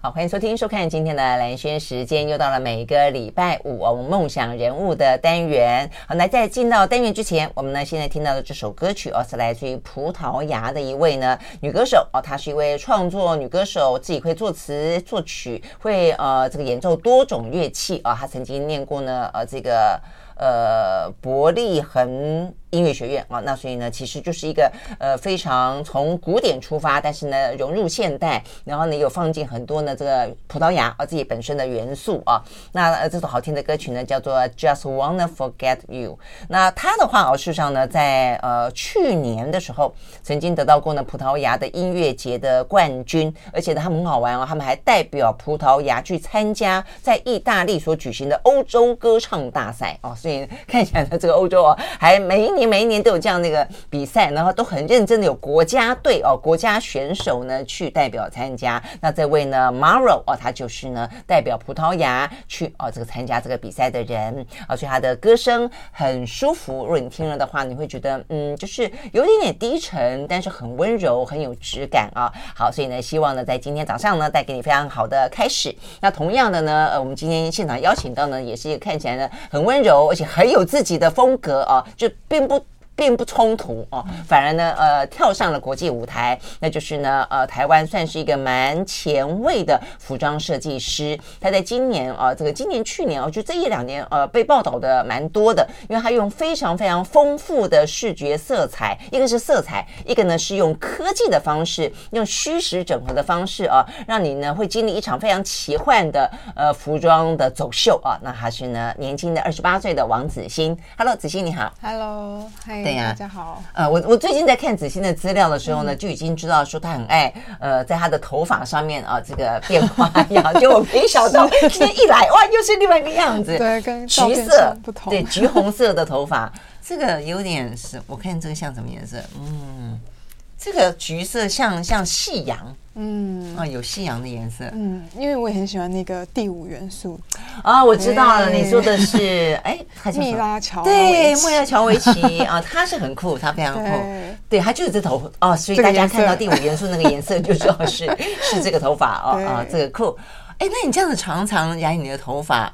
好，欢迎收听、收看今天的兰萱时间，又到了每个礼拜五我们梦想人物的单元。好，来在进到单元之前，我们呢现在听到的这首歌曲哦，是来自于葡萄牙的一位呢女歌手哦，她是一位创作女歌手，自己会作词作曲，会呃这个演奏多种乐器啊、她曾经念过呢呃这个呃伯利恒。音乐学院啊，那所以呢，其实就是一个呃非常从古典出发，但是呢融入现代，然后呢又放进很多呢这个葡萄牙啊自己本身的元素啊。那呃这首好听的歌曲呢叫做 Just Wanna Forget You。那他的话哦，事实上呢在呃去年的时候曾经得到过呢葡萄牙的音乐节的冠军，而且呢他们很好玩哦，他们还代表葡萄牙去参加在意大利所举行的欧洲歌唱大赛哦。所以看起来呢这个欧洲啊还没。年每一年都有这样那个比赛，然后都很认真的有国家队哦，国家选手呢去代表参加。那这位呢，Maro 哦，他就是呢代表葡萄牙去哦这个参加这个比赛的人啊，所以他的歌声很舒服。如果你听了的话，你会觉得嗯，就是有点点低沉，但是很温柔，很有质感啊。好，所以呢，希望呢在今天早上呢带给你非常好的开始。那同样的呢，呃，我们今天现场邀请到呢，也是一个看起来呢很温柔，而且很有自己的风格啊，就并。并不冲突哦，反而呢，呃，跳上了国际舞台，那就是呢，呃，台湾算是一个蛮前卫的服装设计师。他在今年啊，这个今年去年啊，就这一两年，呃，被报道的蛮多的，因为他用非常非常丰富的视觉色彩，一个是色彩，一个呢是用科技的方式，用虚实整合的方式啊，让你呢会经历一场非常奇幻的呃服装的走秀啊。那他是呢年轻的二十八岁的王子欣，Hello，子欣你好，Hello，嗨。对呀、啊，大家好。呃，我我最近在看子欣的资料的时候呢，嗯、就已经知道说他很爱呃，在他的头发上面啊，这个变化呀，就我没想到今天一来哇，又是另外一个样子，对，跟橘色不同，对，橘红色的头发，这个有点是，我看这个像什么颜色？嗯。这个橘色像像夕阳，嗯。啊，有夕阳的颜色，嗯，因为我也很喜欢那个第五元素。啊，我知道了，你说的是 哎，蜜拉乔对，莫拉乔维奇啊，他是很酷，他非常酷，对，他就是这头哦，所以大家看到第五元素那个颜色 就知道是是这个头发哦啊，这个酷，哎，那你这样子常常染你的头发，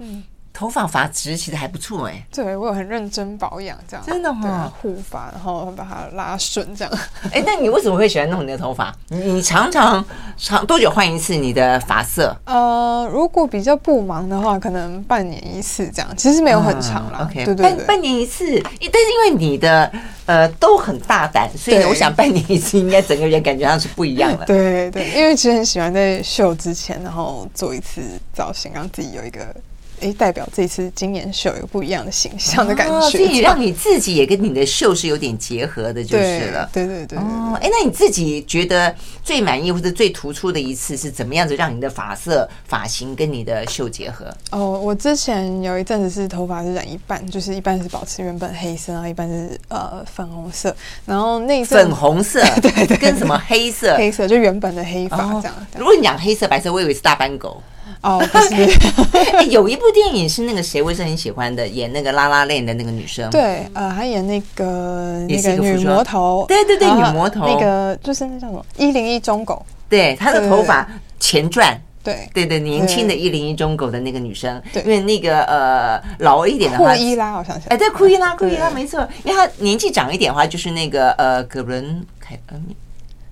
头发发质其实还不错哎、欸，对我有很认真保养，这样真的哈，护发，然后把它拉顺这样。哎，那你为什么会喜欢弄你的头发？你常常长多久换一次你的发色？呃，如果比较不忙的话，可能半年一次这样，其实没有很长啦。OK，对对对，半半年一次，但是因为你的呃都很大胆，所以我想 半年一次应该整个人感觉上是不一样的。对对，因为其实很喜欢在秀之前，然后做一次造型，让自己有一个。哎，代表这次今年秀有不一样的形象的感觉，所以让你自己也跟你的秀是有点结合的，就是了。对对对。哦，哎，那你自己觉得最满意或者最突出的一次是怎么样子让你的发色、发型跟你的秀结合？哦，我之前有一阵子是头发是染一半，就是一半是保持原本黑色，然后一半是呃粉红色，然后那一粉红色 对对，跟什么黑色？黑色就原本的黑发这样。如果你讲黑色、白色，我以为是大斑狗。哦，不是，有一部电影是那个谁，我是很喜欢的，演那个拉拉链的那个女生。对，呃，还演那个那个女魔头。对对对，女魔头。那个就是那叫什么？一零一中狗。对，她的头发前传。对对对，年轻的一零一中狗的那个女生。对，因为那个呃老一点的话，库伊拉好像是。哎，对，库伊拉，库伊拉没错，因为她年纪长一点的话，就是那个呃葛伦凯恩。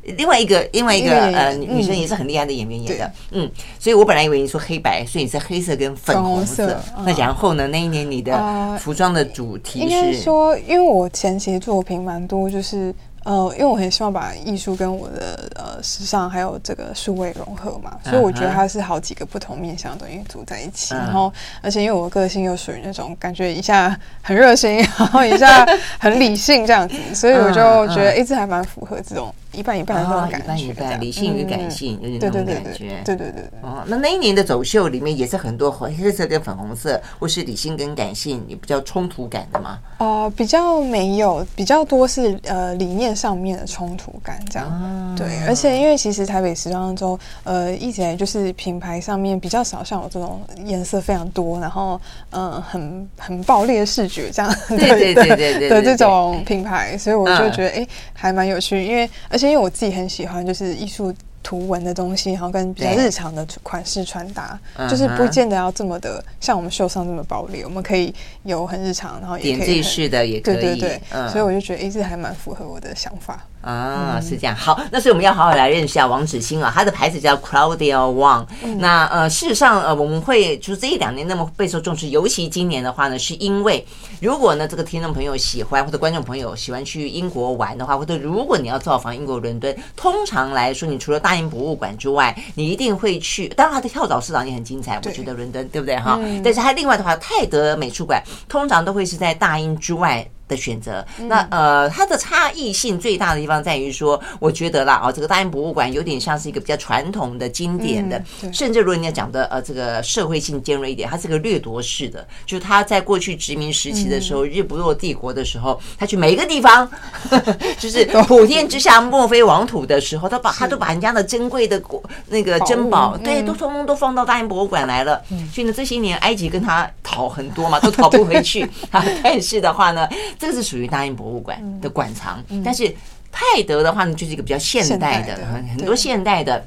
另外一个，另外一个呃女女生也是很厉害的演员演的，嗯，所以我本来以为你说黑白，所以你是黑色跟粉红色。那然后呢，那一年你的服装的主题是？应该说，因为我前期作品蛮多，就是。呃，因为我很希望把艺术跟我的呃时尚还有这个数位融合嘛，所以我觉得它是好几个不同面向的东西组在一起。然后，而且因为我个性又属于那种感觉一下很热心，然后一下很理性这样子，所以我就觉得一直还蛮符合这种一半一半的那种感觉，一半一半理性与感性，有点那种感觉。对对对对。哦，那那一年的走秀里面也是很多黑色跟粉红色，或是理性跟感性，也比较冲突感的嘛？呃，比较没有，比较多是呃理念上面的冲突感，这样、啊、对。而且因为其实台北时装周，呃，一直以来就是品牌上面比较少像我这种颜色非常多，然后嗯、呃，很很爆裂的视觉这样，对对对对对的 这种品牌，所以我就觉得哎、还蛮有趣。因为而且因为我自己很喜欢就是艺术。图文的东西，然后跟比较日常的款式穿搭，就是不见得要这么的像我们秀上这么暴力，我们可以有很日常，然后也可以点缀式的也可以，对对对，嗯、所以我就觉得，一直还蛮符合我的想法。啊，是这样。好，那所以我们要好好来认识一下王子欣啊，他的牌子叫 Claudia Wang。嗯、那呃，事实上呃，我们会就是这一两年那么备受重视，尤其今年的话呢，是因为如果呢这个听众朋友喜欢或者观众朋友喜欢去英国玩的话，或者如果你要造访英国伦敦，通常来说，你除了大英博物馆之外，你一定会去。当然，它的跳蚤市场也很精彩，我觉得伦敦对不对哈？嗯、但是它另外的话，泰德美术馆通常都会是在大英之外。的选择，那呃，它的差异性最大的地方在于说，我觉得啦，哦，这个大英博物馆有点像是一个比较传统的、经典的，甚至如果你要讲的呃，这个社会性尖锐一点，它是个掠夺式的，就是他在过去殖民时期的时候，日不落帝国的时候，他去每一个地方，就是普天之下莫非王土的时候，他把他都把人家的珍贵的国那个珍宝，对，都通通都放到大英博物馆来了。所以呢，这些年埃及跟他讨很多嘛，都讨不回去 啊。但是的话呢。这个是属于大英博物馆的馆藏，但是泰德的话呢，就是一个比较现代的，很很多现代的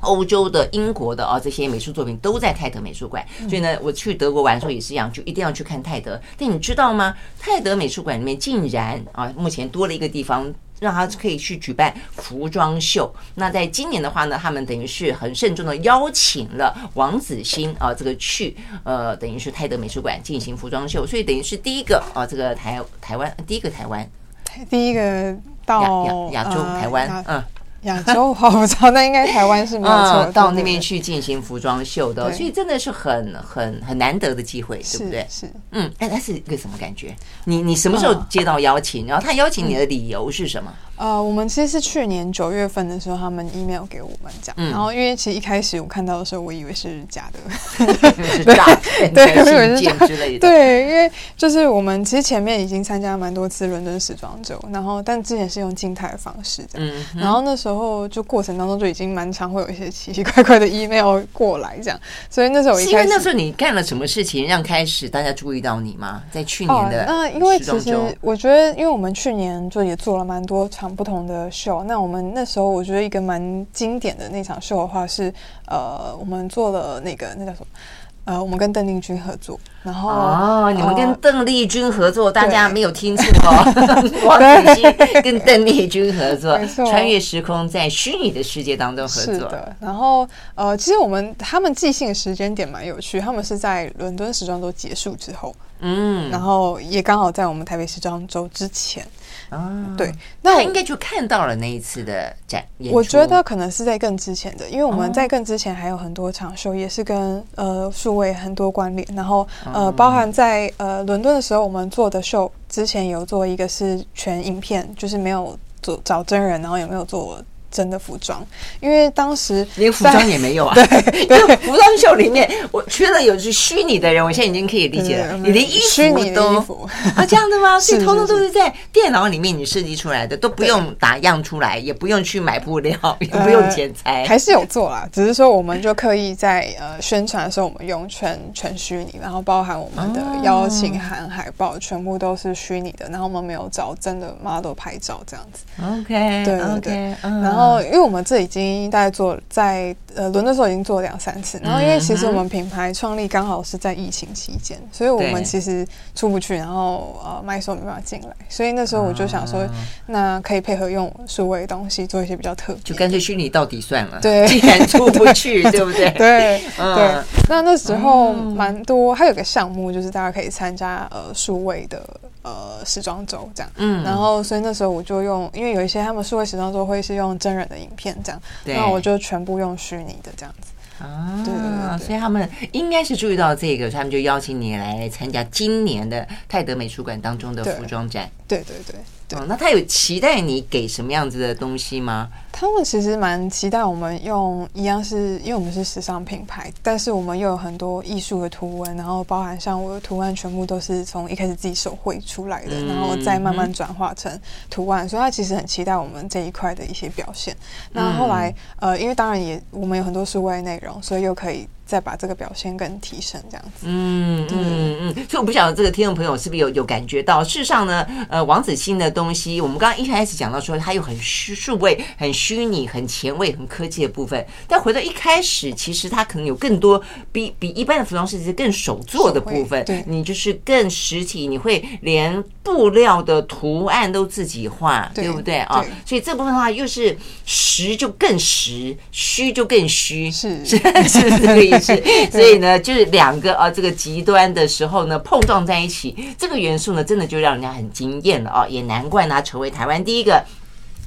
欧洲的、英国的啊、哦、这些美术作品都在泰德美术馆。所以呢，我去德国玩的时候也是一样，就一定要去看泰德。但你知道吗？泰德美术馆里面竟然啊，目前多了一个地方，让他可以去举办服装秀。那在今年的话呢，他们等于是很慎重的邀请了王子欣啊，这个去呃，等于是泰德美术馆进行服装秀，所以等于是第一个啊，这个台台湾第一个台湾，第一个到亚亚洲台湾，嗯。亚洲我不知道，那应该台湾是没有错。到那边去进行服装秀的，所以真的是很很很难得的机会，对不对？是，嗯，哎，那是一个什么感觉？你你什么时候接到邀请？然后他邀请你的理由是什么？呃，我们其实是去年九月份的时候，他们 email 给我们讲，然后因为其实一开始我看到的时候，我以为是假的，是诈骗，对，我以为是假之类的。对，因为就是我们其实前面已经参加蛮多次伦敦时装周，然后但之前是用静态的方式这样，然后那时候就过程当中就已经蛮常会有一些奇奇怪怪的 email 过来这样，所以那时候我一开始因为那时候你干了什么事情让开始大家注意到你吗？在去年的那因为其实我觉得，因为我们去年就也做了蛮多场。不同的秀，那我们那时候我觉得一个蛮经典的那场秀的话是，呃，我们做了那个那叫什么？呃，我们跟邓丽君合作，然后哦，你们跟邓丽君合作，大家没有听错哦 王芷欣跟邓丽君合作，穿越时空，在虚拟的世界当中合作。是的，然后呃，其实我们他们即兴的时间点蛮有趣，他们是在伦敦时装周结束之后，嗯，然后也刚好在我们台北时装周之前。啊，对，那他应该就看到了那一次的展演。我觉得可能是在更之前的，因为我们在更之前还有很多场秀，也是跟呃数位很多关联。然后呃，包含在呃伦敦的时候，我们做的秀之前有做一个是全影片，就是没有做找真人，然后也没有做。真的服装，因为当时连服装也没有啊。对，因为服装秀里面我缺了有是虚拟的人，我现在已经可以理解了。你连衣服都啊这样的吗？所以通通都是在电脑里面你设计出来的，都不用打样出来，也不用去买布料，也不用剪裁，还是有做啦。只是说我们就刻意在呃宣传的时候，我们用全全虚拟，然后包含我们的邀请函海报全部都是虚拟的，然后我们没有找真的 model 拍照这样子。OK，对对对，然后。哦，因为我们这已经大概做在呃伦敦的时候已经做了两三次，然后因为其实我们品牌创立刚好是在疫情期间，所以我们其实出不去，然后呃买手没办法进来，所以那时候我就想说，那可以配合用数位东西做一些比较特别，就干脆虚拟到底算了。对，既然出不去，对不对？对，对。那那时候蛮多，还有个项目就是大家可以参加呃数位的。呃，时装周这样，嗯，然后所以那时候我就用，因为有一些他们数位时装周会是用真人的影片这样，对。那我就全部用虚拟的这样子。啊，对，对，对，所以他们应该是注意到这个，他们就邀请你来参加今年的泰德美术馆当中的服装展，对对对。对哦，那他有期待你给什么样子的东西吗？他们其实蛮期待我们用一样是，因为我们是时尚品牌，但是我们又有很多艺术的图文，然后包含像我的图案全部都是从一开始自己手绘出来的，嗯、然后再慢慢转化成图案，所以他其实很期待我们这一块的一些表现。那后来，嗯、呃，因为当然也我们有很多数位内容，所以又可以。再把这个表现更提升，这样子。嗯嗯嗯，所以我不晓得这个听众朋友是不是有有感觉到，事实上呢，呃，王子欣的东西，我们刚刚一开始讲到说，它有很虚数位、很虚拟、很前卫、很科技的部分，但回到一开始，其实它可能有更多比比一般的服装设计师更手做的部分，对，你就是更实体，你会连布料的图案都自己画，对，不对啊？所以这部分的话，又是实就更实，虚就更虚，是是 是这个意思。所以呢，就是两个啊，这个极端的时候呢，碰撞在一起，这个元素呢，真的就让人家很惊艳了啊！也难怪呢，成为台湾第一个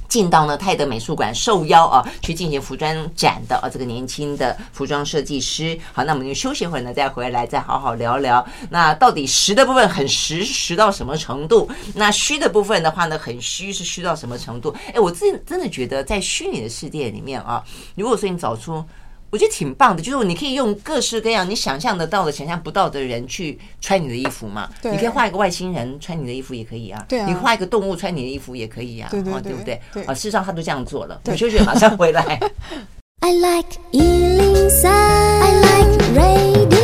进到呢泰德美术馆受邀啊去进行服装展的啊这个年轻的服装设计师。好，那我们就休息一会儿呢，再回来再好好聊聊。那到底实的部分很实，实到什么程度？那虚的部分的话呢，很虚是虚到什么程度？哎，我自己真的觉得在虚拟的世界里面啊，如果说你找出。我觉得挺棒的，就是你可以用各式各样你想象得到的、想象不到的人去穿你的衣服嘛。对，你可以画一个外星人穿你的衣服也可以啊。对啊。你画一个动物穿你的衣服也可以啊。对对对，对不对？对。啊，事实上他都这样做了。我休息，马上回来。I like 103, I like radio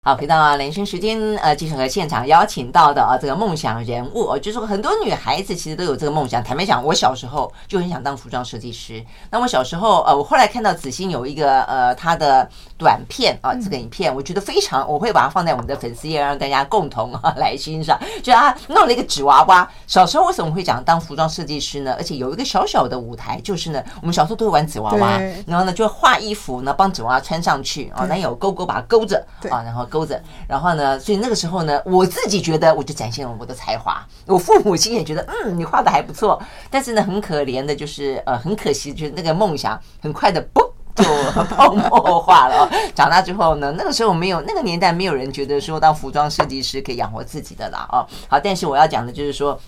好，回到人生时间，呃，继续和现场邀请到的啊，这个梦想人物，哦，就是很多女孩子其实都有这个梦想。坦白讲，我小时候就很想当服装设计师。那我小时候，呃，我后来看到子欣有一个呃，她的短片啊，这个影片，我觉得非常，我会把它放在我们的粉丝页，让大家共同啊来欣赏。就啊弄了一个纸娃娃。小时候为什么会讲当服装设计师呢？而且有一个小小的舞台，就是呢，我们小时候都会玩纸娃娃，然后呢就画衣服呢，帮纸娃娃穿上去啊，那有勾勾把它勾着啊，然后钩子。然后呢，所以那个时候呢，我自己觉得我就展现了我的才华。我父母亲也觉得，嗯，你画的还不错。但是呢，很可怜的就是，呃，很可惜，就是那个梦想很快的嘣就泡沫化了。长大之后呢，那个时候没有那个年代没有人觉得说当服装设计师可以养活自己的啦。哦，好，但是我要讲的就是说。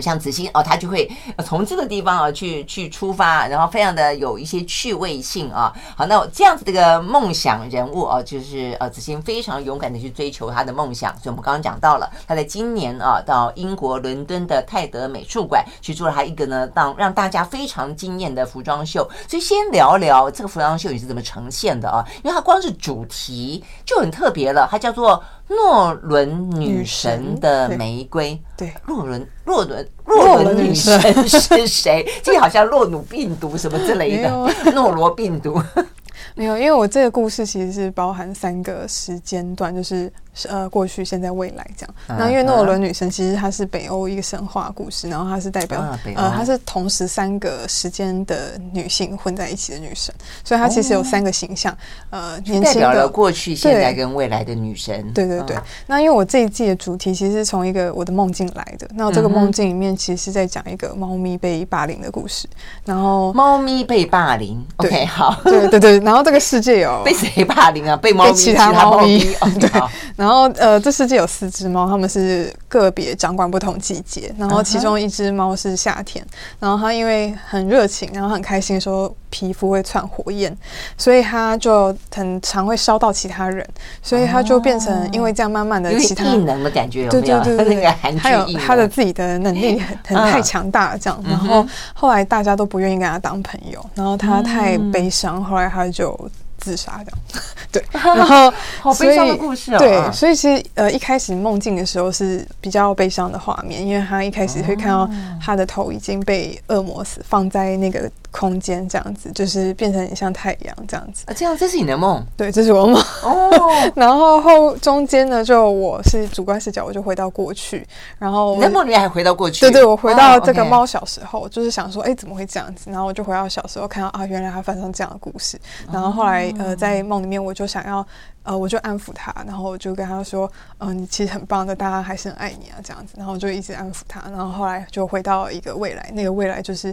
像子欣哦，他就会从这个地方啊去去出发，然后非常的有一些趣味性啊。好，那这样子这个梦想人物啊，就是呃子欣非常勇敢的去追求他的梦想。所以我们刚刚讲到了，他在今年啊到英国伦敦的泰德美术馆去做了他一个呢，让让大家非常惊艳的服装秀。所以先聊聊这个服装秀你是怎么呈现的啊？因为它光是主题就很特别了，它叫做。诺伦女神的玫瑰，对，诺伦，诺伦，诺伦女神是谁？这个好像诺鲁病毒什么之类的，诺罗病毒。没有，因为我这个故事其实是包含三个时间段，就是。呃，过去、现在、未来这样。那因为诺伦女神其实她是北欧一个神话故事，然后她是代表呃，她是同时三个时间的女性混在一起的女神，所以她其实有三个形象。呃，年轻的代表了过去、现在跟未来的女神。对对对。那因为我这一季的主题其实是从一个我的梦境来的，那这个梦境里面其实是在讲一个猫咪被霸凌的故事。然后猫咪被霸凌，OK，好，对对对。然后这个世界有 被谁霸凌啊？被猫咪，其他猫咪。对。然后，呃，这世界有四只猫，它们是个别掌管不同季节。然后，其中一只猫是夏天，然后它因为很热情，然后很开心，说皮肤会窜火焰，所以它就很常会烧到其他人，所以它就变成因为这样慢慢的其他异能的感觉有没有？对对对对，那个韩剧，还有它的自己的能力很 很太强大了，这样。然后后来大家都不愿意跟它当朋友，然后它太悲伤，后来它就。自杀的，对，然后好悲伤的故事啊。对，所以其实呃一开始梦境的时候是比较悲伤的画面，因为他一开始会看到他的头已经被恶魔死放在那个空间，这样子就是变成很像太阳这样子。啊，这样这是你的梦？对，这是我梦。哦，然后后中间呢，就我是主观视角，我就回到过去，然后你的梦里面还回到过去？对对，我回到这个猫小时候，就是想说，哎，怎么会这样子？然后我就回到小时候，看到啊，原来它发生这样的故事，然后后来。呃，在梦里面，我就想要，呃，我就安抚他，然后我就跟他说，嗯、呃，你其实很棒的，大家还是很爱你啊，这样子，然后我就一直安抚他，然后后来就回到一个未来，那个未来就是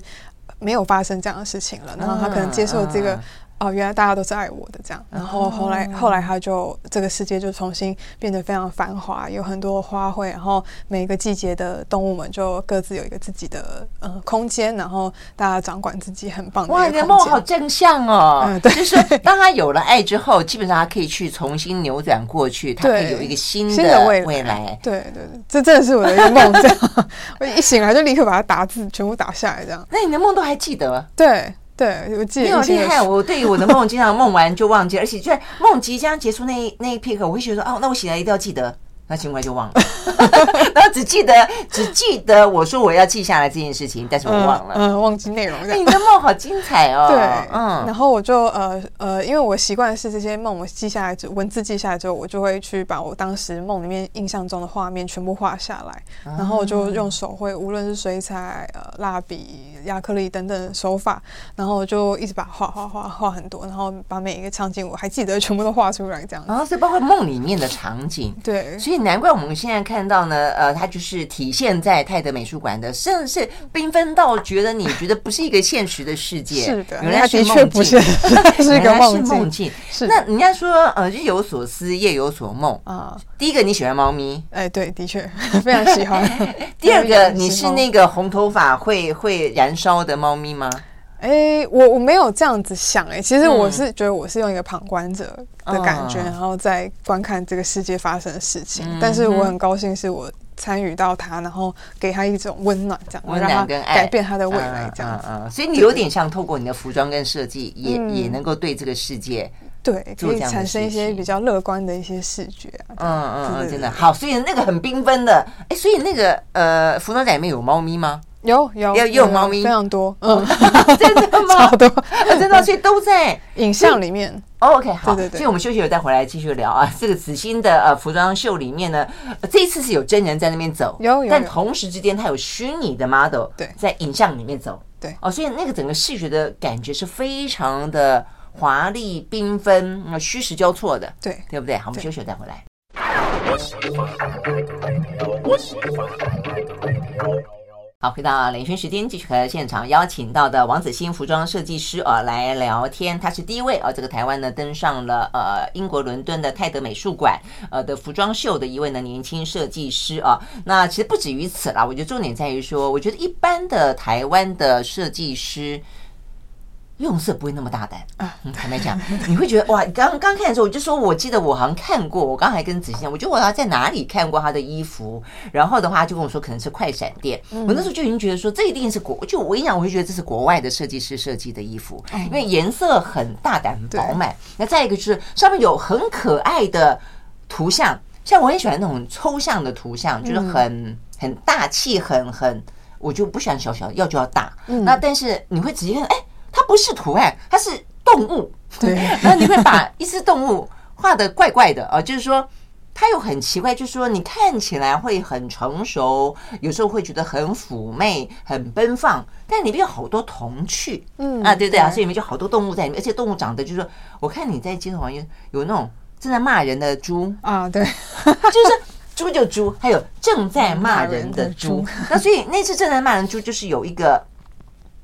没有发生这样的事情了，然后他可能接受这个。哦，原来大家都是爱我的这样，然后后来后来他就这个世界就重新变得非常繁华，有很多花卉，然后每一个季节的动物们就各自有一个自己的呃空间，然后大家掌管自己很棒。哇，你的梦好正向哦！嗯，对，就是说当他有了爱之后，基本上他可以去重新扭转过去，他可以有一个新的未来。未来对对对，这真的是我的一个梦，这样 我一醒来就立刻把它打字全部打下来，这样。那你的梦都还记得？对。对，我记得。你好厉害！我对于我的梦，经常梦完就忘记，而且就在梦即将结束那一那一片刻，我会觉得说，哦，那我醒来一定要记得。那尽快就忘了，然后只记得只记得我说我要记下来这件事情，但是我忘了，嗯，嗯，忘记内容。你的梦好精彩哦，对，嗯，然后我就呃呃，因为我习惯是这些梦我记下来，文字记下来之后，我就会去把我当时梦里面印象中的画面全部画下来，然后我就用手绘，无论是水彩、呃蜡笔、亚克力等等手法，然后我就一直把画画画画很多，然后把每一个场景我还记得全部都画出来，这样。然后是包括梦里面的场景，对，所以。难怪我们现在看到呢，呃，它就是体现在泰德美术馆的，甚至是缤纷到觉得你觉得不是一个现实的世界。是的，原来是梦境，不是，是一个梦境。是那人家说，呃，日有所思，夜有所梦啊。第一个你喜欢猫咪，哎，对，的确 非常喜欢。第二个你是那个红头发会会燃烧的猫咪吗？哎、欸，我我没有这样子想哎、欸，其实我是觉得我是用一个旁观者的感觉，嗯、然后在观看这个世界发生的事情。嗯、但是我很高兴是我参与到他，然后给他一种温暖，这样温暖跟，改变他的未来，这样嗯，嗯，嗯，所以你有点像透过你的服装跟设计，也、嗯、也能够对这个世界对可以产生一些比较乐观的一些视觉、啊。嗯嗯嗯，真的好。所以那个很缤纷的，哎、欸，所以那个呃，服装展里面有猫咪吗？有有有有猫咪，非常多，嗯，真的吗？好多，真的，所以都在 影像里面。OK，好，对对对。所以我们休息了再回来继续聊啊。这个紫心的呃服装秀里面呢，这一次是有真人在那边走，有有，但同时之间它有虚拟的 model 对，在影像里面走，对哦，所以那个整个视觉的感觉是非常的华丽缤纷，那虚实交错的，对对不对？好，我们休息了再回来。好，回到连线时间，继续和现场邀请到的王子欣服装设计师啊来聊天。他是第一位呃，这个台湾呢登上了呃英国伦敦的泰德美术馆呃的服装秀的一位呢年轻设计师啊。那其实不止于此啦，我觉得重点在于说，我觉得一般的台湾的设计师。用色不会那么大胆啊！坦白讲，你会觉得哇，刚刚看的时候，我就说，我记得我好像看过，我刚才跟子欣，我觉得我好像在哪里看过他的衣服。然后的话，就跟我说可能是快闪店。我那时候就已经觉得说，这一定是国，就我跟你讲，我就觉得这是国外的设计师设计的衣服，因为颜色很大胆、很饱满。那再一个就是上面有很可爱的图像，像我很喜欢那种抽象的图像，就是很很大气，很很，我就不喜欢小小，要就要大。那但是你会仔细看，哎。它不是图案，它是动物。对，然后你会把一只动物画的怪怪的啊，就是说它又很奇怪，就是说你看起来会很成熟，有时候会觉得很妩媚、很奔放，但里面有好多童趣，嗯啊，对不对啊？所以里面就好多动物在里面，而且动物长得就是说，我看你在街头好像有那种正在骂人的猪啊，对，就是猪就猪，还有正在骂人的猪。那所以那次正在骂人猪就是有一个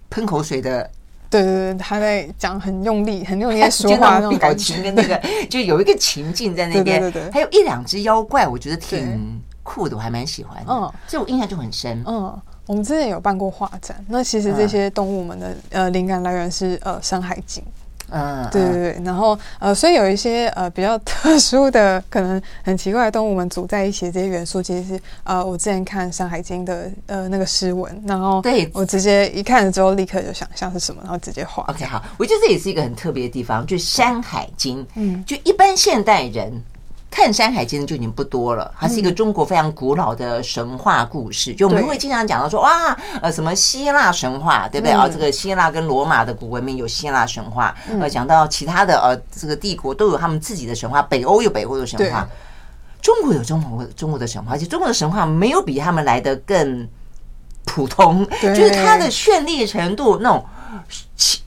喷口水的。对对对，他在讲很用力、很用力在 说话那种表情跟那个，就有一个情境在那边。对对对，还有一两只妖怪，我觉得挺酷的，我还蛮喜欢的。嗯，所以我印象就很深。嗯，我们之前有办过画展，那其实这些动物们的呃灵感来源是呃《山海经》。嗯，对对对，然后呃，所以有一些呃比较特殊的，可能很奇怪的动物们组在一起的这些元素，其实是呃我之前看《山海经》的呃那个诗文，然后对我直接一看了之后，立刻就想象是什么，然后直接画。OK，好，我觉得这也是一个很特别的地方，就是《山海经》，嗯，就一般现代人。看《山海经》就已经不多了，它是一个中国非常古老的神话故事。就我们会经常讲到说，哇，呃，什么希腊神话，对不对啊？这个希腊跟罗马的古文明有希腊神话，呃，讲到其他的呃，这个帝国都有他们自己的神话。北欧有北欧的神话，中国有中国中国的神话，而且中国的神话没有比他们来的更普通，就是它的绚丽程度那种。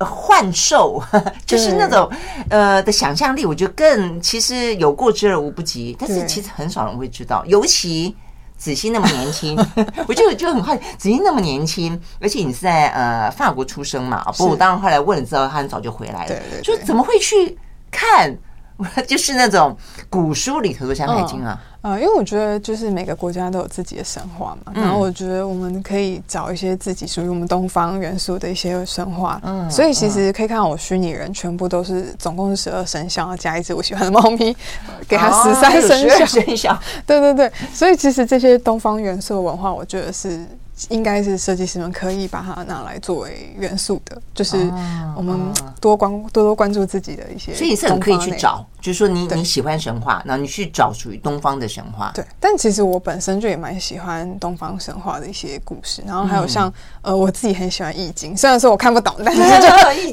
幻兽 就是那种呃的想象力，我觉得更其实有过之而无不及。但是其实很少人会知道，尤其子欣那么年轻，我就就很好奇，子欣那么年轻，而且你是在呃法国出生嘛？不过我当然后来问了之后，他很早就回来了。就怎么会去看？就是那种古书里头的《山海经》啊。呃，因为我觉得就是每个国家都有自己的神话嘛，然后我觉得我们可以找一些自己属于我们东方元素的一些神话，嗯，所以其实可以看到我虚拟人全部都是总共是十二生肖，加一只我喜欢的猫咪，给它十三生肖，对对对，所以其实这些东方元素的文化，我觉得是应该是设计师们可以把它拿来作为元素的，就是我们多关多多关注自己的一些，所以是很可以去找，就是说你你喜欢神话，然后你去找属于东方的神话。对，但其实我本身就也蛮喜欢东方神话的一些故事，然后还有像呃我自己很喜欢易经，虽然说我看不懂，但是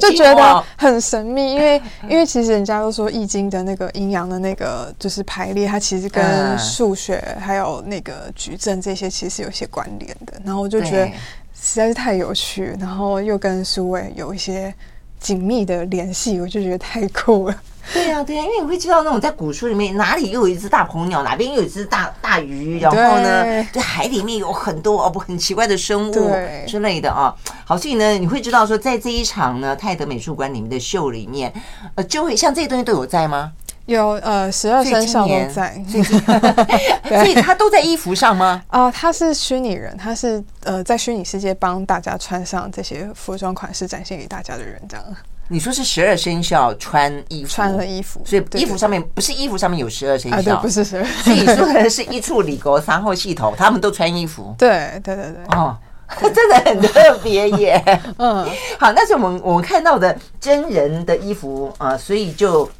就 就觉得很神秘，因为因为其实人家都说易经的那个阴阳的那个就是排列，它其实跟数学还有那个矩阵这些其实是有些关联的。然后我就觉得实在是太有趣，然后又跟苏伟有一些紧密的联系，我就觉得太酷了。对呀、啊，对呀、啊，因为你会知道那种在古书里面哪里又有一只大鹏鸟，哪边又有一只大大鱼，然后呢，这海里面有很多哦不很奇怪的生物之类的啊。好，所以呢，你会知道说，在这一场呢泰德美术馆里面的秀里面，呃，就会像这些东西都有在吗？有呃，十二生肖都在，所以他都在衣服上吗？啊、呃，他是虚拟人，他是呃，在虚拟世界帮大家穿上这些服装款式，展现给大家的人，这样。你说是十二生肖穿衣服，穿了衣服，所以衣服上面不是衣服上面有十二生肖，不是十二。所以你说可能是一处里国三号系统，他们都穿衣服。对对对对，哦，真的很特别耶。嗯，好，那是我们我们看到的真人的衣服啊、呃，所以就。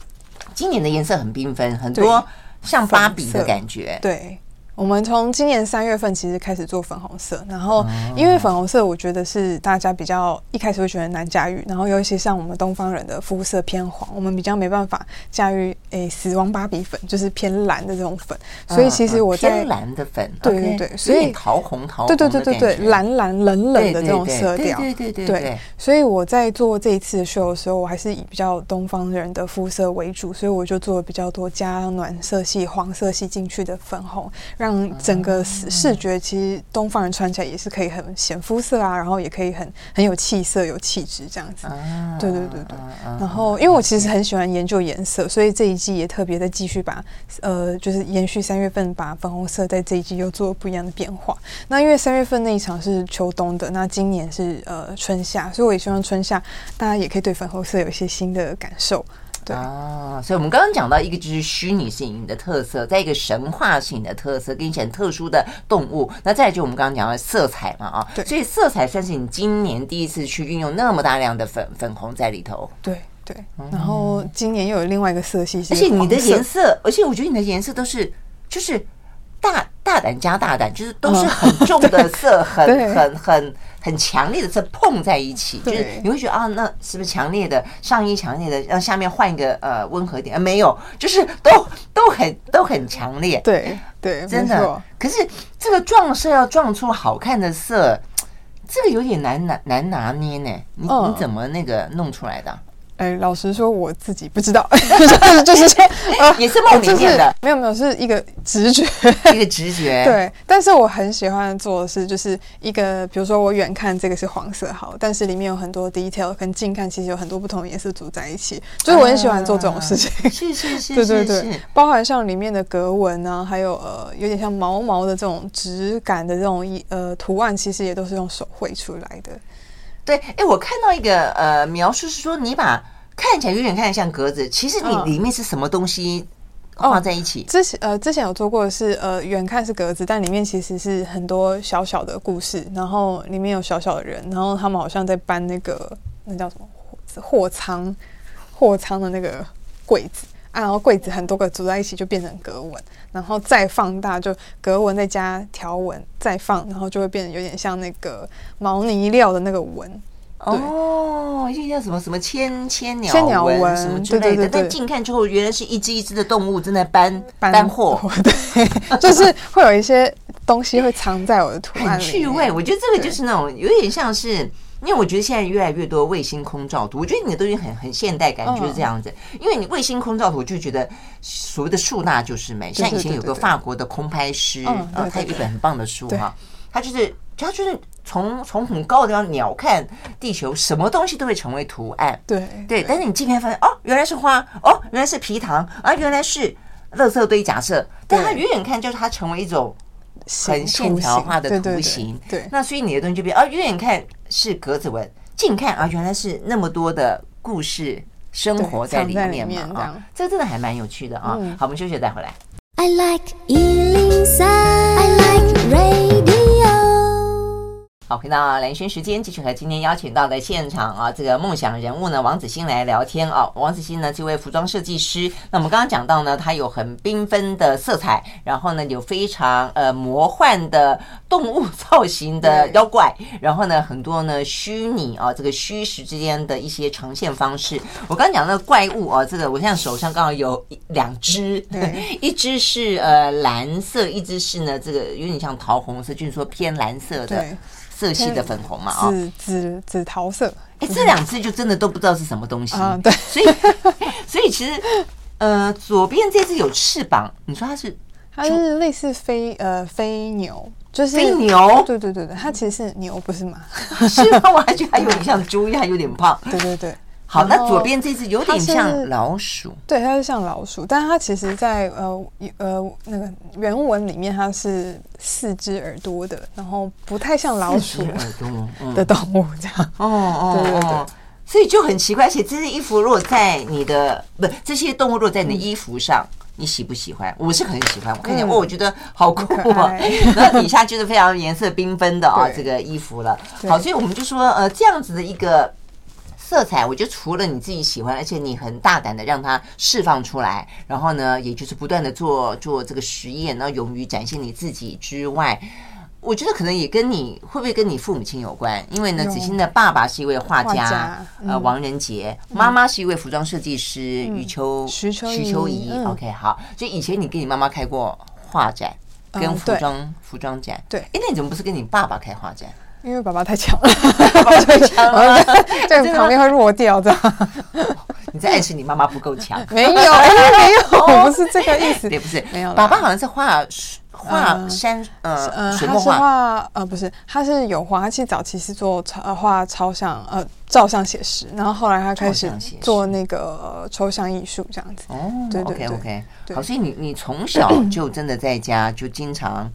今年的颜色很缤纷，很多像芭比的感觉。对。我们从今年三月份其实开始做粉红色，然后因为粉红色我觉得是大家比较一开始会觉得难驾驭，然后尤其像我们东方人的肤色偏黄，我们比较没办法驾驭诶死亡芭比粉，就是偏蓝的这种粉，所以其实我在偏蓝的粉，对对对，所以桃红桃红，对对对对对，蓝蓝冷冷的这种色调，对对对对对，所以我在做这一次的秀的时候，我还是以比较东方人的肤色为主，所以我就做了比较多加暖色系、黄色系进去的粉红。让整个视觉其实东方人穿起来也是可以很显肤色啊，然后也可以很很有气色、有气质这样子。对对对对。然后因为我其实很喜欢研究颜色，所以这一季也特别的继续把呃，就是延续三月份把粉红色在这一季又做了不一样的变化。那因为三月份那一场是秋冬的，那今年是呃春夏，所以我也希望春夏大家也可以对粉红色有一些新的感受。对啊，所以我们刚刚讲到一个就是虚拟性的特色，再一个神话性的特色，跟一些很特殊的动物。那再来就我们刚刚讲的色彩嘛，啊，对，所以色彩算是你今年第一次去运用那么大量的粉粉红在里头。对对，然后今年又有另外一个色系，而且你的颜色，而且我觉得你的颜色都是就是大大胆加大胆，就是都是很重的色，很 很很。很强烈的色碰在一起，就是你会觉得啊，那是不是强烈的上衣强烈的，让下面换一个呃温和点？啊，没有，就是都都很都很强烈。对对，真的。可是这个撞色要撞出好看的色，这个有点难拿难拿捏呢。你你怎么那个弄出来的？哎，老实说，我自己不知道，就是就是说，呃，也是梦里面的，没有没有，是一个直觉，一个直觉。对，但是我很喜欢做的是，就是一个，比如说我远看这个是黄色，好，但是里面有很多 detail，跟近看其实有很多不同颜色组在一起，就是我很喜欢做这种事情。是是 是，对对对，包含像里面的格纹啊，还有呃，有点像毛毛的这种质感的这种一呃图案，其实也都是用手绘出来的。对，哎，我看到一个呃描述是说，你把看起来有点看像格子，其实你里面是什么东西画在一起？哦、之前呃之前有做过的是呃远看是格子，但里面其实是很多小小的故事，然后里面有小小的人，然后他们好像在搬那个那叫什么货仓货仓的那个柜子啊，然后柜子很多个组在一起就变成格纹，然后再放大就格纹再加条纹再放，然后就会变得有点像那个毛呢料的那个纹。哦，一些叫什么什么千千鸟纹什么之类的，但近看之后，原来是一只一只的动物正在搬搬货，对，就是会有一些东西会藏在我的图案里。趣味，我觉得这个就是那种有点像是，因为我觉得现在越来越多卫星空照图，我觉得你的东西很很现代感，就是这样子。因为你卫星空照图，就觉得所谓的树大就是美。像以前有个法国的空拍师啊，他有一本很棒的书哈，他就是他就是。从从很高的地方鸟看地球，什么东西都会成为图案。对对，但是你近看发现，哦，原来是花，哦，原来是皮糖，啊，原来是垃圾堆。假设，但它远远看就是它成为一种很线条化的图形。对，那所以你的东西就变，哦，远远看是格子纹，近看啊，原来是那么多的故事生活在里面嘛啊，这个真的还蛮有趣的啊。好，我们休息再回来。I like 103, I like radio 好，回到蓝轩时间，继续和今天邀请到的现场啊，这个梦想人物呢，王子欣来聊天啊。王子欣呢，这位服装设计师。那我们刚刚讲到呢，他有很缤纷的色彩，然后呢，有非常呃魔幻的动物造型的妖怪，然后呢，很多呢虚拟啊，这个虚实之间的一些呈现方式。我刚刚讲那个怪物啊，这个我现在手上刚好有两只，对，一只是呃蓝色，一只是呢这个有点像桃红色，就是说偏蓝色的。色系的粉红嘛，啊，紫紫紫桃色，哎，这两只就真的都不知道是什么东西啊。对，所以 所以其实呃，左边这只有翅膀，你说它是它是类似飞呃飞牛，就是飞牛，对对对对，它其实是牛，不是马，是吗？我还觉得还有点像猪，还有点胖，对对对。好，那左边这只有点像老鼠，对，它是像老鼠，但它其实在，呃呃那个原文里面，它是四只耳朵的，然后不太像老鼠耳朵 的动物这样。哦 哦对对对，所以就很奇怪。而且这些衣服如果在你的不，这些动物如果在你的衣服上，嗯、你喜不喜欢？我是很喜欢，我看见哦我觉得好酷啊。然后底下就是非常颜色缤纷的啊，这个衣服了。好，所以我们就说呃，这样子的一个。色彩，我觉得除了你自己喜欢，而且你很大胆的让它释放出来，然后呢，也就是不断的做做这个实验，然后勇于展现你自己之外，我觉得可能也跟你会不会跟你父母亲有关？因为呢，子欣的爸爸是一位画家，呃，王仁杰，妈妈是一位服装设计师，余秋徐秋徐秋怡。OK，好，所以以前你跟你妈妈开过画展，跟服装服装展，对，哎，那你怎么不是跟你爸爸开画展？因为爸爸太强了，爸爸太强了，在旁边会弱掉的。你在暗示你妈妈不够强？没有，没有，不是这个意思。也不是，没有。爸爸好像是画画山，呃，水墨画。呃，不是，他是有画。他其实早期是做超画超像，呃，照相写实。然后后来他开始做那个抽象艺术这样子。哦，对对对，OK，好，所以你你从小就真的在家就经常。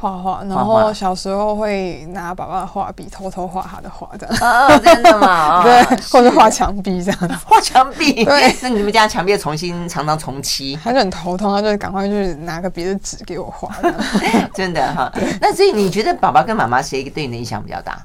画画，然后小时候会拿爸爸的画笔偷偷画他的画这样。哦，真的吗？对，或者画墙壁这样的。画墙壁？对。那你们家墙壁重新常常重漆？他就很头痛，他就赶快去拿个别的纸给我画。真的哈。那所以你觉得爸爸跟妈妈谁对你的影响比较大？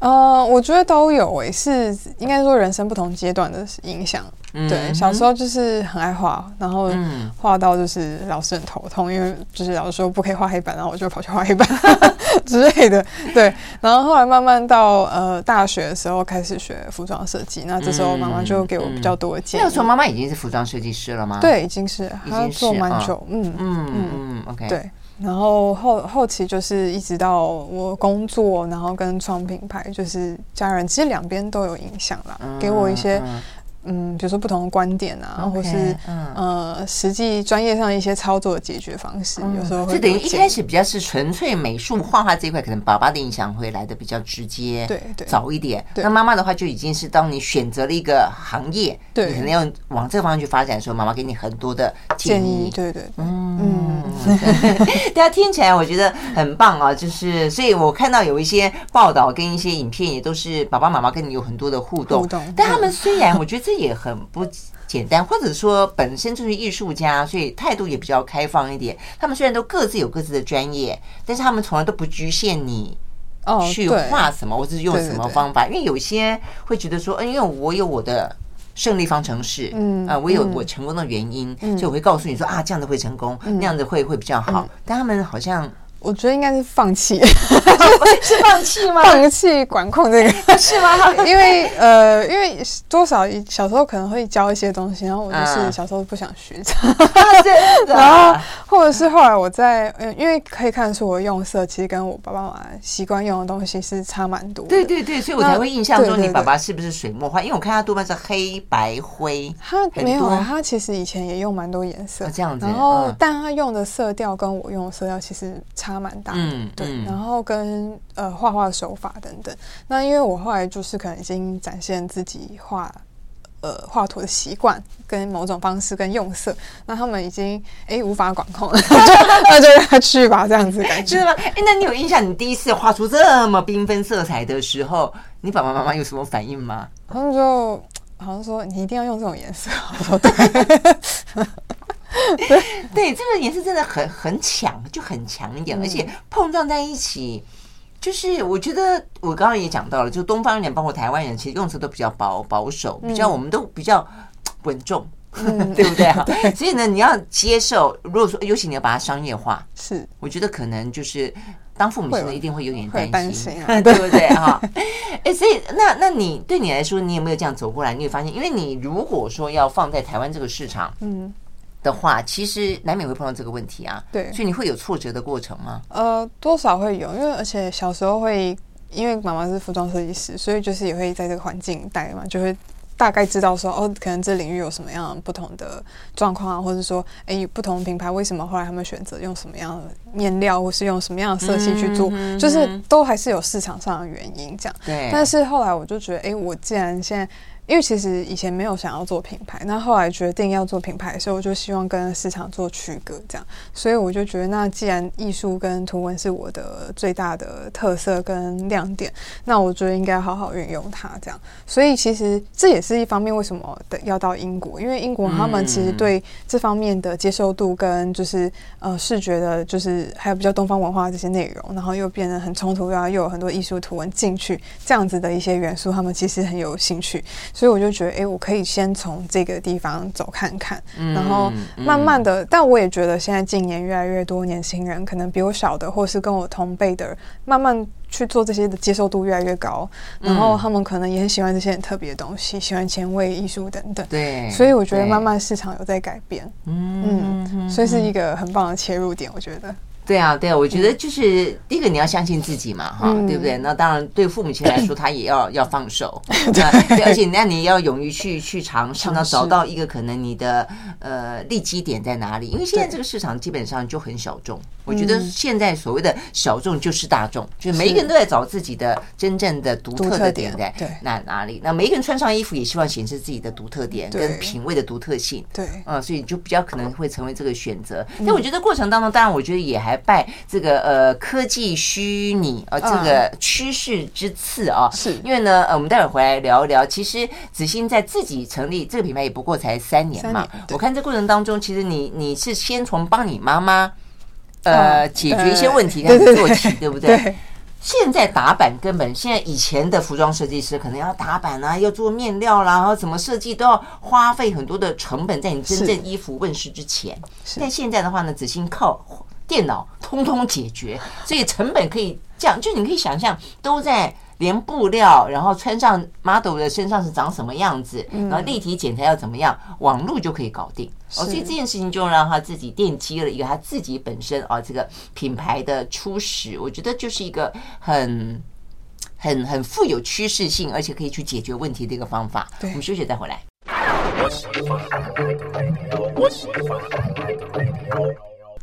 呃，我觉得都有诶，是应该说人生不同阶段的影响。对，小时候就是很爱画，然后画到就是老师很头痛，因为就是老师说不可以画黑板，然后我就跑去画黑板 之类的。对，然后后来慢慢到呃大学的时候开始学服装设计，那这时候妈妈就给我比较多的建议。那个时候妈妈已经是服装设计师了吗？对，已经是，她做蛮久。嗯嗯嗯，OK。对，然后后后期就是一直到我工作，然后跟创品牌，就是家人其实两边都有影响啦，给我一些。嗯，比如说不同的观点啊，okay, 或是、嗯、呃，实际专业上一些操作的解决方式，嗯、有时候会。就等于一开始比较是纯粹美术画画这一块，可能爸爸的影响会来的比较直接，对对，早一点。那妈妈的话就已经是当你选择了一个行业，对，你可能要往这个方向去发展的时候，妈妈给你很多的建议，对对，对，嗯嗯，大家 听起来我觉得很棒啊，就是所以我看到有一些报道跟一些影片，也都是爸爸妈妈跟你有很多的互动，互动，但他们虽然我觉得这。也很不简单，或者说本身就是艺术家，所以态度也比较开放一点。他们虽然都各自有各自的专业，但是他们从来都不局限你去画什么，或者是用什么方法。因为有些会觉得说，嗯，因为我有我的胜利方程式，嗯啊，我有我成功的原因，所以我会告诉你说啊，这样子会成功，那样子会会比较好。但他们好像。我觉得应该是放弃，是 放弃吗？放弃管控这个是吗？因为呃，因为多少小时候可能会教一些东西，然后我就是小时候不想学，然后或者是后来我在，因为可以看出我用色其实跟我爸爸妈妈习惯用的东西是差蛮多。对对对，所以我才会印象中你爸爸是不是水墨画？因为我看他多半是黑白灰，他没有，他其实以前也用蛮多颜色这样子，然后但他用的色调跟我用的色调其实差。蛮大的，嗯，对，然后跟呃画画的手法等等，那因为我后来就是可能已经展现自己画呃画图的习惯跟某种方式跟用色，那他们已经哎无法管控了，那就让他去吧，这样子感觉。是吗？哎，那你有印象，你第一次画出这么缤纷色彩的时候，你爸爸妈妈有什么反应吗？他们就好像说你一定要用这种颜色，我说对。对对，这个颜色真的很很强，就很强一点，而且碰撞在一起，就是我觉得我刚刚也讲到了，就东方人包括台湾人，其实用词都比较保保守，比较我们都比较稳重，嗯、对不对 哈？所以呢，你要接受，如果说尤其你要把它商业化，是我觉得可能就是当父母亲的一定会有点担心，担心啊、对不对哈？哎，所以那那你对你来说，你有没有这样走过来？你会发现，因为你如果说要放在台湾这个市场，嗯。的话，其实难免会碰到这个问题啊。对，所以你会有挫折的过程吗？呃，多少会有，因为而且小时候会，因为妈妈是服装设计师，所以就是也会在这个环境待嘛，就会大概知道说，哦，可能这领域有什么样不同的状况啊，或者说，哎，不同品牌为什么后来他们选择用什么样的面料，或是用什么样的色系去做，嗯、就是都还是有市场上的原因这样。对。但是后来我就觉得，哎，我既然现在。因为其实以前没有想要做品牌，那后来决定要做品牌的时候，我就希望跟市场做区隔，这样，所以我就觉得，那既然艺术跟图文是我的最大的特色跟亮点，那我觉得应该好好运用它，这样。所以其实这也是一方面，为什么的要到英国？因为英国他们其实对这方面的接受度跟就是呃视觉的，就是还有比较东方文化这些内容，然后又变得很冲突，然后又有很多艺术图文进去这样子的一些元素，他们其实很有兴趣。所以我就觉得，哎、欸，我可以先从这个地方走看看，然后慢慢的。但我也觉得，现在近年越来越多年轻人，可能比我小的，或是跟我同辈的，慢慢去做这些的接受度越来越高，然后他们可能也很喜欢这些很特别的东西，喜欢前卫艺术等等。对，所以我觉得慢慢市场有在改变，嗯，所以是一个很棒的切入点，我觉得。对啊，对啊，我觉得就是第一个你要相信自己嘛，哈，对不对？那当然对父母亲来说，他也要要放手，对，而且那你要勇于去去尝试，那找到一个可能你的呃利基点在哪里？因为现在这个市场基本上就很小众，我觉得现在所谓的小众就是大众，就是每一个人都在找自己的真正的独特的点在哪哪里。那每一个人穿上衣服也希望显示自己的独特点跟品味的独特性，对，嗯，所以就比较可能会成为这个选择。但我觉得过程当中，当然我觉得也还。拜这个呃科技虚拟呃这个趋势之赐啊，是因为呢呃我们待会儿回来聊一聊。其实子欣在自己成立这个品牌也不过才三年嘛。我看这过程当中，其实你你是先从帮你妈妈呃解决一些问题开始做起，对不对？现在打版根本现在以前的服装设计师可能要打版啊，要做面料啦，然后怎么设计都要花费很多的成本，在你真正衣服问世之前。但现在的话呢，只信靠。电脑通通解决，所以成本可以降。就你可以想象，都在连布料，然后穿上 model 的身上是长什么样子，然后立体剪裁要怎么样，网络就可以搞定。哦，所以这件事情就让他自己奠基了一个他自己本身啊这个品牌的初始。我觉得就是一个很很很富有趋势性，而且可以去解决问题的一个方法。我们休息再回来。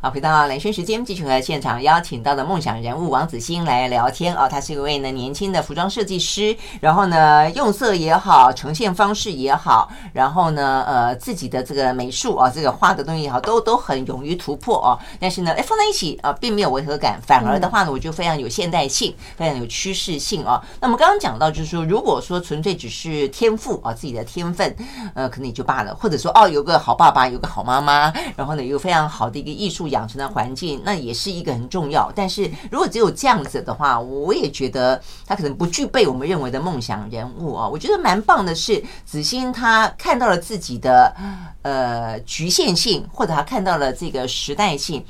好，回到蓝轩时间，继续和现场邀请到的梦想人物王子欣来聊天哦。他是一位呢年轻的服装设计师，然后呢用色也好，呈现方式也好，然后呢呃自己的这个美术啊，这个画的东西也好，都都很勇于突破哦。但是呢，哎放在一起啊，并没有违和感，反而的话呢，我就非常有现代性，非常有趋势性哦。那么刚刚讲到就是说，如果说纯粹只是天赋啊，自己的天分，呃，可能也就罢了，或者说哦有个好爸爸，有个好妈妈，然后呢有非常好的一个艺术。养成的环境，那也是一个很重要。但是如果只有这样子的话，我也觉得他可能不具备我们认为的梦想人物啊。我觉得蛮棒的是，子欣他看到了自己的呃局限性，或者他看到了这个时代性。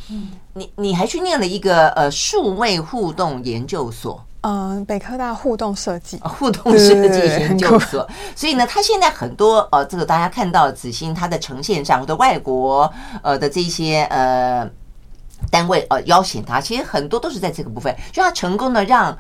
你你还去念了一个呃数位互动研究所，嗯，北科大互动设计互动设计研究所。所以呢，他现在很多呃，这个大家看到子欣他的呈现上，或者外国呃的这些呃。单位呃邀请他，其实很多都是在这个部分，就他成功的让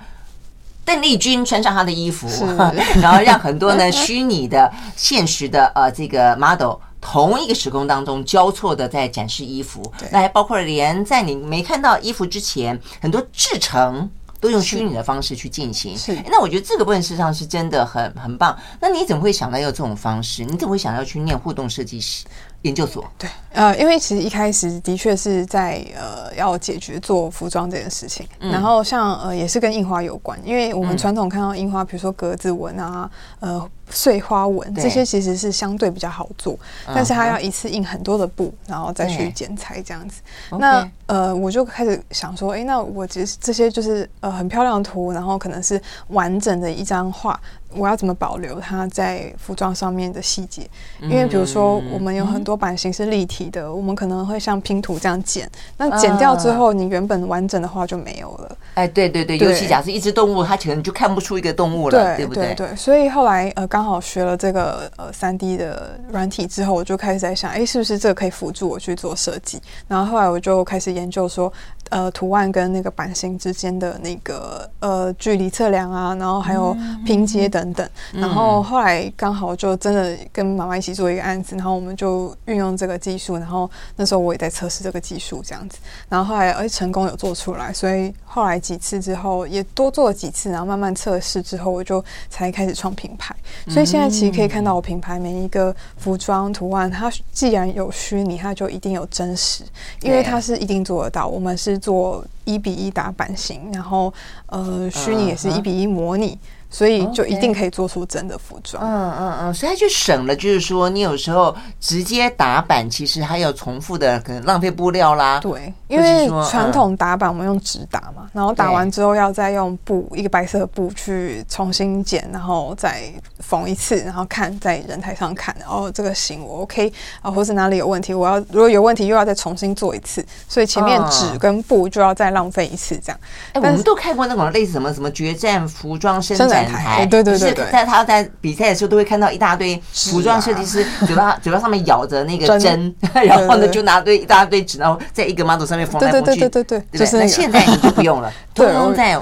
邓丽君穿上他的衣服，然后让很多呢虚拟的、现实的呃这个 model 同一个时空当中交错的在展示衣服，那还包括连在你没看到衣服之前，很多制程都用虚拟的方式去进行。是，那我觉得这个部分事实上是真的很很棒。那你怎么会想到要这种方式？你怎么会想要去念互动设计师？研究所。对，呃，因为其实一开始的确是在呃要解决做服装这件事情，嗯、然后像呃也是跟印花有关，因为我们传统看到印花，比如说格子纹啊，呃。碎花纹这些其实是相对比较好做，但是它要一次印很多的布，然后再去剪裁这样子。那呃，我就开始想说，哎，那我其实这些就是呃很漂亮的图，然后可能是完整的一张画。我要怎么保留它在服装上面的细节？因为比如说，我们有很多版型是立体的，我们可能会像拼图这样剪，那剪掉之后，你原本完整的画就没有了。哎，对对对，尤其假设一只动物，它可能就看不出一个动物了，对不对？对，所以后来呃，刚好学了这个呃三 D 的软体之后，我就开始在想，哎，是不是这个可以辅助我去做设计？然后后来我就开始研究说。呃，图案跟那个版型之间的那个呃距离测量啊，然后还有拼接等等，嗯、然后后来刚好就真的跟妈妈一起做一个案子，然后我们就运用这个技术，然后那时候我也在测试这个技术这样子，然后后来哎成功有做出来，所以后来几次之后也多做了几次，然后慢慢测试之后，我就才开始创品牌。所以现在其实可以看到我品牌每一个服装图案，它既然有虚拟，它就一定有真实，因为它是一定做得到。我们是做一比一打版型，然后呃，虚拟也是一比一模拟。所以就一定可以做出真的服装。嗯嗯嗯，所以它就省了，就是说你有时候直接打版，其实还有重复的，可能浪费布料啦。对，因为传统打版我们用纸打嘛，然后打完之后要再用布一个白色的布去重新剪，然后再缝一次，然后看在人台上看，然后这个行我 OK 啊，或是哪里有问题，我要如果有问题又要再重新做一次，所以前面纸跟布就要再浪费一次这样。哎，我们都看过那种类似什么什么决战服装生产。台对对对，是在他在比赛的时候都会看到一大堆服装设计师嘴巴嘴巴上面咬着那个针，然后呢就拿堆一大堆纸，然后在一个 model 上面缝来缝去。对对对对对，就是现在你就不用了，通通在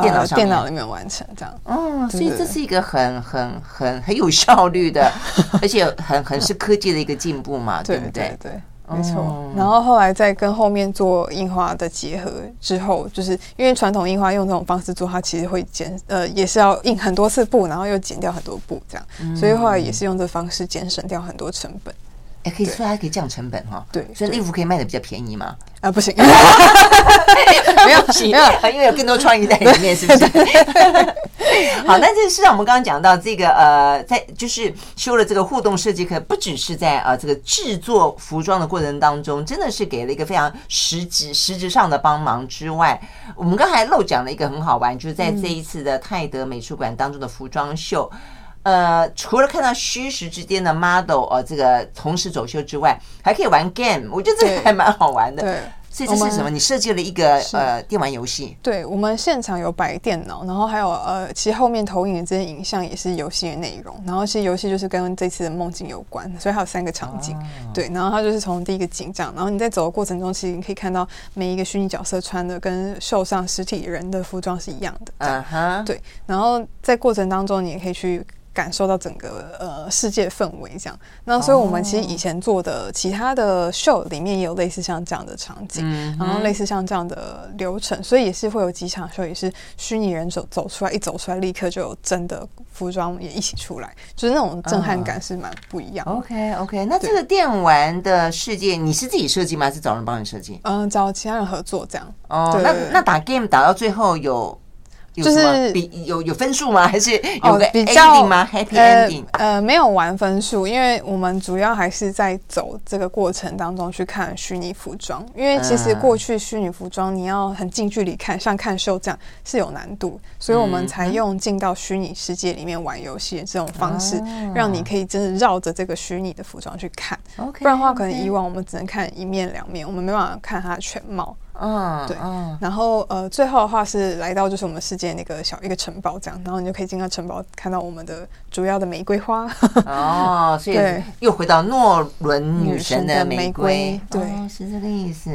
电脑上，电脑里面完成这样。哦，所以这是一个很很很很有效率的，而且很很是科技的一个进步嘛，对不对？对。没错，然后后来再跟后面做印花的结合之后，就是因为传统印花用这种方式做，它其实会减呃，也是要印很多次布，然后又剪掉很多布这样，所以后来也是用这方式节省掉很多成本。哎，可以说还可以降成本哈。对，所以衣服可以卖的比较便宜嘛？啊，不行，没有，没有，因为有更多创意在里面，是不是？好，但是事实上我们刚刚讲到这个呃，在就是修了这个互动设计课，不只是在呃这个制作服装的过程当中，真的是给了一个非常实质实质上的帮忙之外，我们刚才漏讲了一个很好玩，就是在这一次的泰德美术馆当中的服装秀。呃，除了看到虚实之间的 model 哦，这个同时走秀之外，还可以玩 game，我觉得这个还蛮好玩的。对，所以这是什么？你设计了一个呃电玩游戏？对，我们现场有摆电脑，然后还有呃，其实后面投影的这些影像也是游戏的内容。然后其实游戏就是跟这次的梦境有关，所以还有三个场景。对，然后它就是从第一个景这样，然后你在走的过程中，其实你可以看到每一个虚拟角色穿的跟受上实体人的服装是一样的。嗯哼。对，然后在过程当中，你也可以去。感受到整个呃世界氛围这样，那所以我们其实以前做的其他的 show 里面也有类似像这样的场景，然后类似像这样的流程，所以也是会有几场秀也是虚拟人走走出来，一走出来立刻就有真的服装也一起出来，就是那种震撼感是蛮不一样。OK OK，那这个电玩的世界你是自己设计吗？还是找人帮你设计？嗯，找其他人合作这样。哦，那那打 game 打到最后有。就是比有有分数吗？还是有个 ending 吗？Happy ending？呃，没有玩分数，因为我们主要还是在走这个过程当中去看虚拟服装。因为其实过去虚拟服装你要很近距离看，像看秀这样是有难度，所以我们才用进到虚拟世界里面玩游戏的这种方式，让你可以真的绕着这个虚拟的服装去看。OK，不然的话，可能以往我们只能看一面两面，我们没办法看它的全貌。嗯，对，然后呃，最后的话是来到就是我们世界那个小一个城堡这样，然后你就可以进到城堡看到我们的主要的玫瑰花。哦，所以又回到诺伦女神的玫瑰，玫瑰对、哦，是这个意思。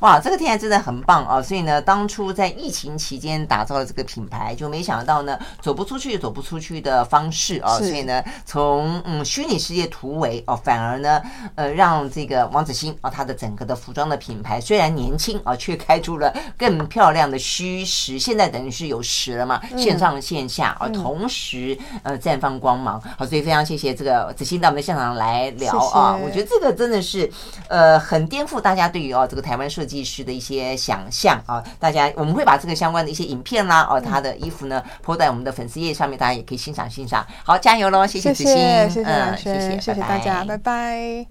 哇，这个听起来真的很棒啊！所以呢，当初在疫情期间打造的这个品牌，就没想到呢，走不出去，走不出去的方式啊！所以呢，从嗯虚拟世界突围哦，反而呢，呃，让这个王子欣啊，他的整个的服装的品牌虽然年轻啊，却开出了更漂亮的虚实。现在等于是有实了嘛，线上线下啊，同时呃绽放光芒。好，所以非常谢谢这个子欣到我们的现场来聊啊！我觉得这个真的是呃很颠覆大家对于哦这个台湾设计师的一些想象啊，大家我们会把这个相关的一些影片啦，哦，他的衣服呢，po 在我们的粉丝页上面，大家也可以欣赏欣赏。好，加油喽！谢谢子欣，谢谢，谢谢，嗯，谢谢，谢谢大家，拜拜。